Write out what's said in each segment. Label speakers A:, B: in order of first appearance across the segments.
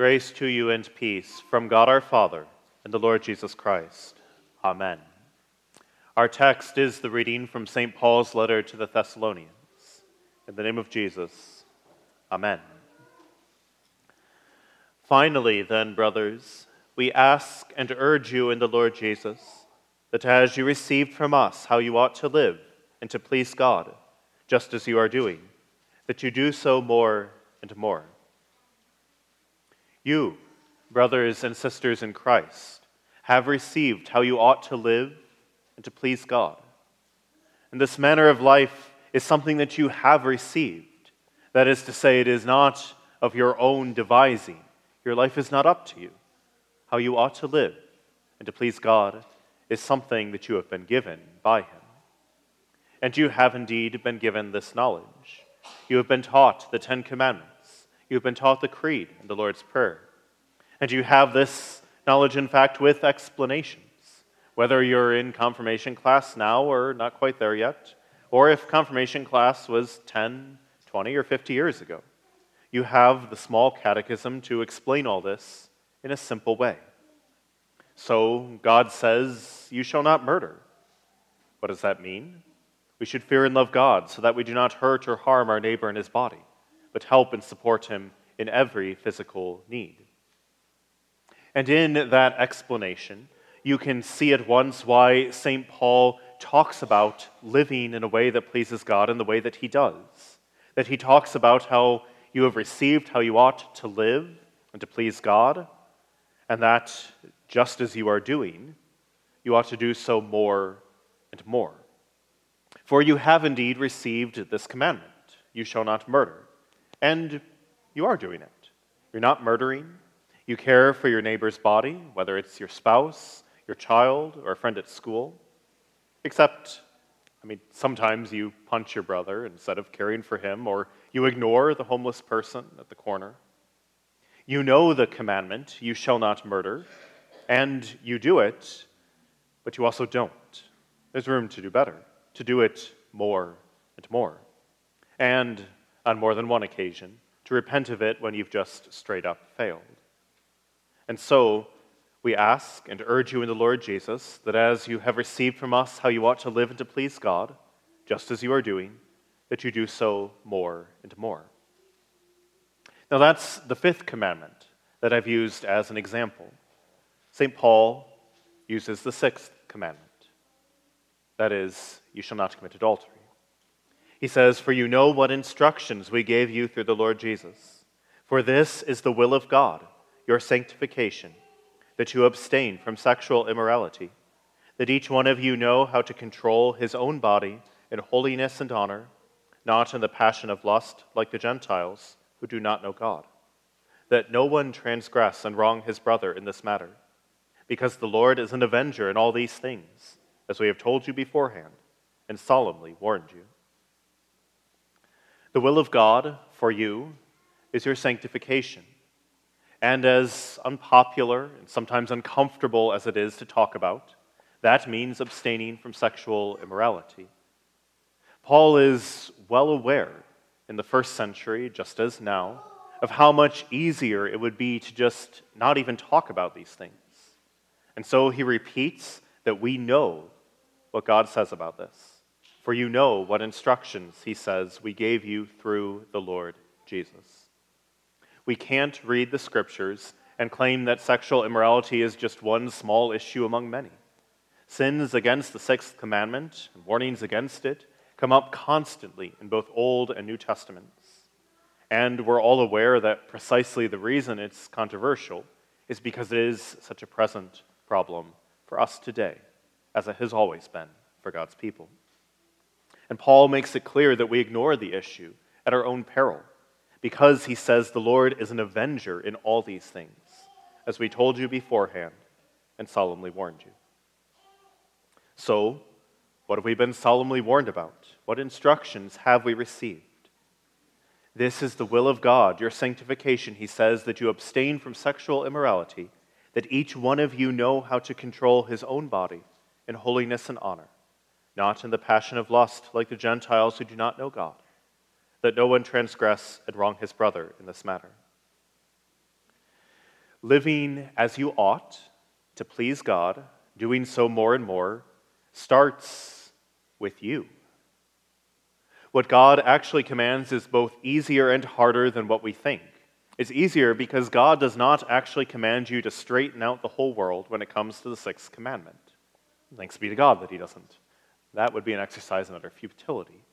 A: Grace to you and peace from God our Father and the Lord Jesus Christ. Amen. Our text is the reading from St. Paul's letter to the Thessalonians. In the name of Jesus, Amen. Finally, then, brothers, we ask and urge you in the Lord Jesus that as you received from us how you ought to live and to please God, just as you are doing, that you do so more and more. You, brothers and sisters in Christ, have received how you ought to live and to please God. And this manner of life is something that you have received. That is to say, it is not of your own devising. Your life is not up to you. How you ought to live and to please God is something that you have been given by Him. And you have indeed been given this knowledge. You have been taught the Ten Commandments You've been taught the Creed and the Lord's Prayer. And you have this knowledge, in fact, with explanations. Whether you're in confirmation class now or not quite there yet, or if confirmation class was 10, 20, or 50 years ago, you have the small catechism to explain all this in a simple way. So, God says, You shall not murder. What does that mean? We should fear and love God so that we do not hurt or harm our neighbor in his body but help and support him in every physical need. And in that explanation, you can see at once why St. Paul talks about living in a way that pleases God in the way that he does. That he talks about how you have received how you ought to live and to please God, and that just as you are doing, you ought to do so more and more. For you have indeed received this commandment you shall not murder. And you are doing it. You're not murdering. You care for your neighbor's body, whether it's your spouse, your child, or a friend at school. Except, I mean, sometimes you punch your brother instead of caring for him, or you ignore the homeless person at the corner. You know the commandment, you shall not murder, and you do it, but you also don't. There's room to do better, to do it more and more. And on more than one occasion, to repent of it when you've just straight up failed. And so, we ask and urge you in the Lord Jesus that as you have received from us how you ought to live and to please God, just as you are doing, that you do so more and more. Now, that's the fifth commandment that I've used as an example. St. Paul uses the sixth commandment that is, you shall not commit adultery. He says, For you know what instructions we gave you through the Lord Jesus. For this is the will of God, your sanctification, that you abstain from sexual immorality, that each one of you know how to control his own body in holiness and honor, not in the passion of lust like the Gentiles who do not know God, that no one transgress and wrong his brother in this matter, because the Lord is an avenger in all these things, as we have told you beforehand and solemnly warned you. The will of God for you is your sanctification. And as unpopular and sometimes uncomfortable as it is to talk about, that means abstaining from sexual immorality. Paul is well aware in the first century, just as now, of how much easier it would be to just not even talk about these things. And so he repeats that we know what God says about this. For you know what instructions, he says, we gave you through the Lord Jesus. We can't read the scriptures and claim that sexual immorality is just one small issue among many. Sins against the sixth commandment and warnings against it come up constantly in both Old and New Testaments. And we're all aware that precisely the reason it's controversial is because it is such a present problem for us today, as it has always been for God's people. And Paul makes it clear that we ignore the issue at our own peril because he says the Lord is an avenger in all these things, as we told you beforehand and solemnly warned you. So, what have we been solemnly warned about? What instructions have we received? This is the will of God, your sanctification, he says, that you abstain from sexual immorality, that each one of you know how to control his own body in holiness and honor not in the passion of lust like the Gentiles who do not know God, that no one transgress and wrong his brother in this matter. living as you ought to please God, doing so more and more, starts with you. What God actually commands is both easier and harder than what we think. It's easier because God does not actually command you to straighten out the whole world when it comes to the sixth commandment. Thanks be to God that He doesn't. That would be an exercise in utter futility.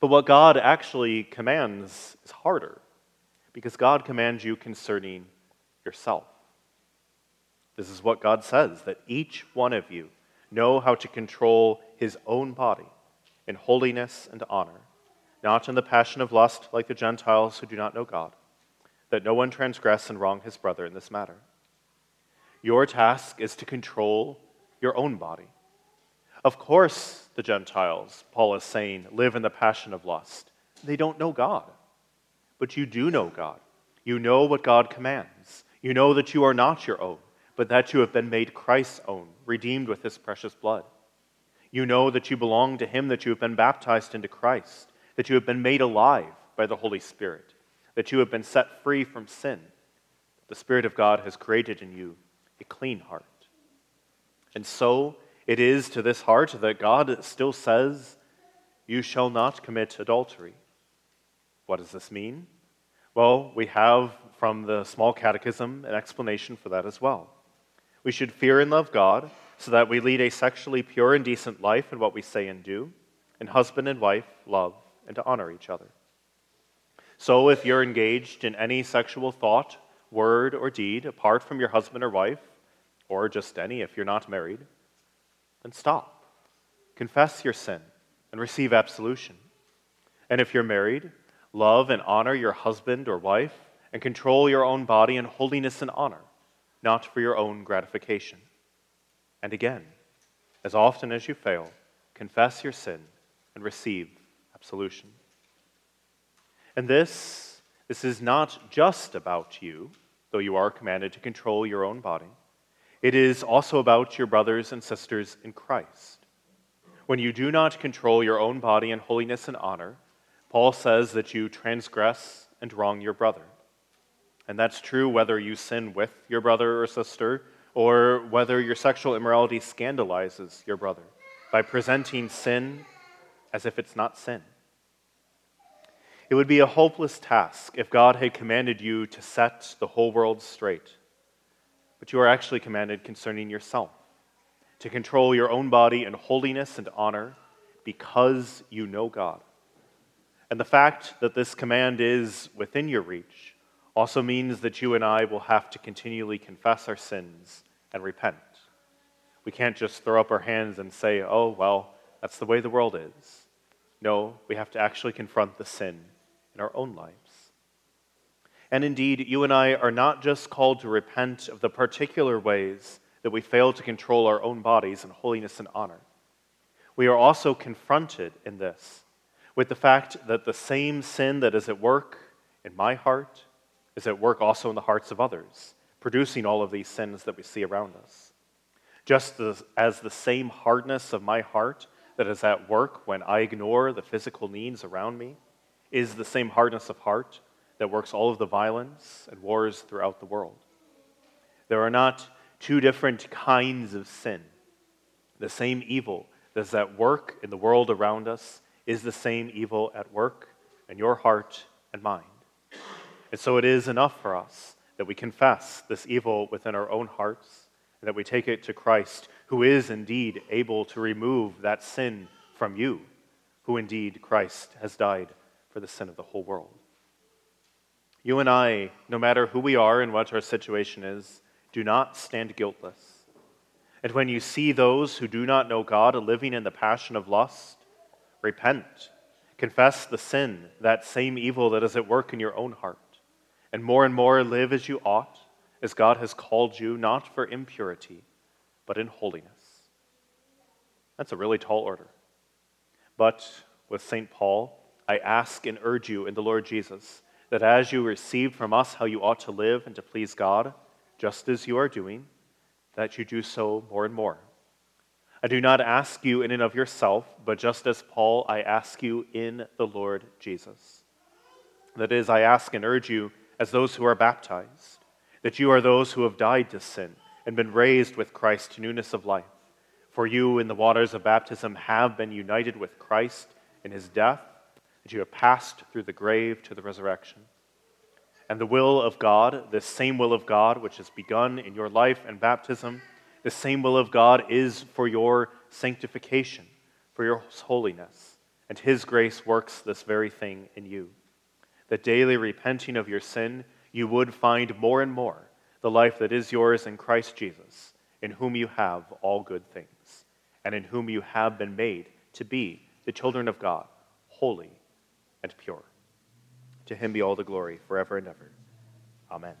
A: But what God actually commands is harder because God commands you concerning yourself. This is what God says that each one of you know how to control his own body in holiness and honor, not in the passion of lust like the Gentiles who do not know God, that no one transgress and wrong his brother in this matter. Your task is to control your own body. Of course, the Gentiles, Paul is saying, live in the passion of lust. They don't know God. But you do know God. You know what God commands. You know that you are not your own, but that you have been made Christ's own, redeemed with his precious blood. You know that you belong to him, that you have been baptized into Christ, that you have been made alive by the Holy Spirit, that you have been set free from sin. The Spirit of God has created in you a clean heart. And so it is to this heart that God still says, You shall not commit adultery. What does this mean? Well, we have from the small catechism an explanation for that as well. We should fear and love God so that we lead a sexually pure and decent life in what we say and do, and husband and wife love and to honor each other. So, if you're engaged in any sexual thought, word, or deed apart from your husband or wife, or just any if you're not married, then stop. Confess your sin and receive absolution. And if you're married, love and honor your husband or wife, and control your own body in holiness and honor, not for your own gratification. And again, as often as you fail, confess your sin and receive absolution. And this, this is not just about you, though you are commanded to control your own body. It is also about your brothers and sisters in Christ. When you do not control your own body in holiness and honor, Paul says that you transgress and wrong your brother. And that's true whether you sin with your brother or sister, or whether your sexual immorality scandalizes your brother by presenting sin as if it's not sin. It would be a hopeless task if God had commanded you to set the whole world straight but you are actually commanded concerning yourself to control your own body in holiness and honor because you know God. And the fact that this command is within your reach also means that you and I will have to continually confess our sins and repent. We can't just throw up our hands and say, oh, well, that's the way the world is. No, we have to actually confront the sin in our own lives. And indeed, you and I are not just called to repent of the particular ways that we fail to control our own bodies in holiness and honor. We are also confronted in this with the fact that the same sin that is at work in my heart is at work also in the hearts of others, producing all of these sins that we see around us. Just as, as the same hardness of my heart that is at work when I ignore the physical needs around me is the same hardness of heart that works all of the violence and wars throughout the world. There are not two different kinds of sin. The same evil that is at work in the world around us is the same evil at work in your heart and mind. And so it is enough for us that we confess this evil within our own hearts and that we take it to Christ, who is indeed able to remove that sin from you, who indeed Christ has died for the sin of the whole world. You and I, no matter who we are and what our situation is, do not stand guiltless. And when you see those who do not know God living in the passion of lust, repent. Confess the sin, that same evil that is at work in your own heart. And more and more live as you ought, as God has called you, not for impurity, but in holiness. That's a really tall order. But with St. Paul, I ask and urge you in the Lord Jesus that as you received from us how you ought to live and to please God, just as you are doing, that you do so more and more. I do not ask you in and of yourself, but just as Paul, I ask you in the Lord Jesus. That is, I ask and urge you, as those who are baptized, that you are those who have died to sin and been raised with Christ to newness of life. For you, in the waters of baptism, have been united with Christ in his death, that you have passed through the grave to the resurrection. And the will of God, the same will of God which has begun in your life and baptism, the same will of God is for your sanctification, for your holiness. And his grace works this very thing in you. That daily repenting of your sin, you would find more and more the life that is yours in Christ Jesus, in whom you have all good things, and in whom you have been made to be the children of God, holy and pure. To him be all the glory forever and ever. Amen.